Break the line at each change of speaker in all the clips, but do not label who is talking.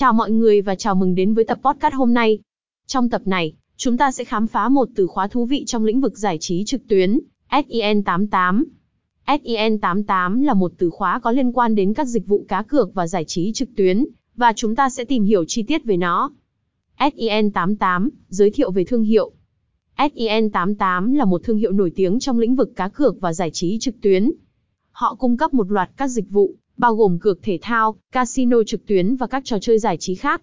Chào mọi người và chào mừng đến với tập podcast hôm nay. Trong tập này, chúng ta sẽ khám phá một từ khóa thú vị trong lĩnh vực giải trí trực tuyến, SEN88. SEN88 là một từ khóa có liên quan đến các dịch vụ cá cược và giải trí trực tuyến, và chúng ta sẽ tìm hiểu chi tiết về nó. SEN88, giới thiệu về thương hiệu. SEN88 là một thương hiệu nổi tiếng trong lĩnh vực cá cược và giải trí trực tuyến. Họ cung cấp một loạt các dịch vụ, bao gồm cược thể thao, casino trực tuyến và các trò chơi giải trí khác.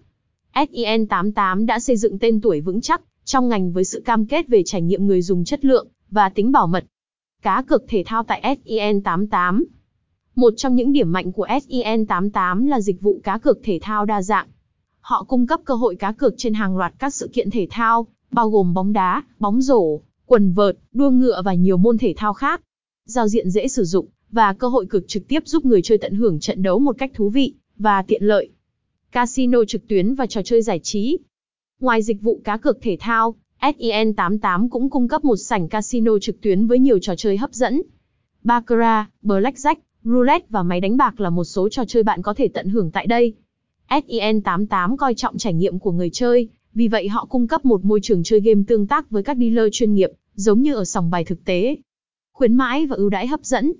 SIN88 đã xây dựng tên tuổi vững chắc trong ngành với sự cam kết về trải nghiệm người dùng chất lượng và tính bảo mật. Cá cược thể thao tại SIN88 Một trong những điểm mạnh của SIN88 là dịch vụ cá cược thể thao đa dạng. Họ cung cấp cơ hội cá cược trên hàng loạt các sự kiện thể thao, bao gồm bóng đá, bóng rổ, quần vợt, đua ngựa và nhiều môn thể thao khác. Giao diện dễ sử dụng, và cơ hội cực trực tiếp giúp người chơi tận hưởng trận đấu một cách thú vị và tiện lợi. Casino trực tuyến và trò chơi giải trí. Ngoài dịch vụ cá cược thể thao, SEN88 cũng cung cấp một sảnh casino trực tuyến với nhiều trò chơi hấp dẫn. Baccarat, Blackjack, Roulette và máy đánh bạc là một số trò chơi bạn có thể tận hưởng tại đây. SEN88 coi trọng trải nghiệm của người chơi, vì vậy họ cung cấp một môi trường chơi game tương tác với các dealer chuyên nghiệp, giống như ở sòng bài thực tế. Khuyến mãi và ưu đãi hấp dẫn.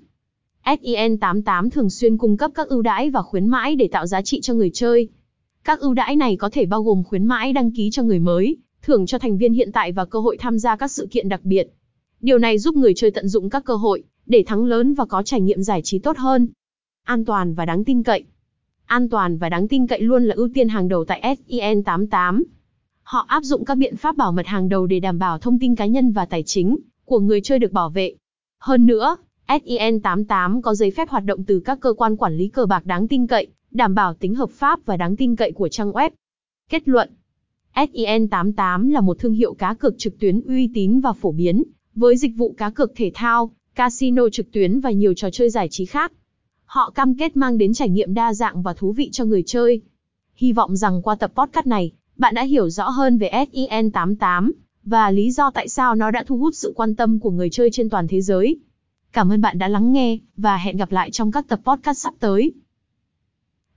SIN88 thường xuyên cung cấp các ưu đãi và khuyến mãi để tạo giá trị cho người chơi. Các ưu đãi này có thể bao gồm khuyến mãi đăng ký cho người mới, thưởng cho thành viên hiện tại và cơ hội tham gia các sự kiện đặc biệt. Điều này giúp người chơi tận dụng các cơ hội để thắng lớn và có trải nghiệm giải trí tốt hơn. An toàn và đáng tin cậy. An toàn và đáng tin cậy luôn là ưu tiên hàng đầu tại SIN88. Họ áp dụng các biện pháp bảo mật hàng đầu để đảm bảo thông tin cá nhân và tài chính của người chơi được bảo vệ. Hơn nữa, SIN88 có giấy phép hoạt động từ các cơ quan quản lý cờ bạc đáng tin cậy, đảm bảo tính hợp pháp và đáng tin cậy của trang web. Kết luận SIN88 là một thương hiệu cá cược trực tuyến uy tín và phổ biến, với dịch vụ cá cược thể thao, casino trực tuyến và nhiều trò chơi giải trí khác. Họ cam kết mang đến trải nghiệm đa dạng và thú vị cho người chơi. Hy vọng rằng qua tập podcast này, bạn đã hiểu rõ hơn về SIN88 và lý do tại sao nó đã thu hút sự quan tâm của người chơi trên toàn thế giới. Cảm ơn bạn đã lắng nghe, và hẹn gặp lại trong các tập podcast sắp tới.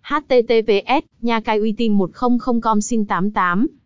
https nha cai uy tín 100com xin 88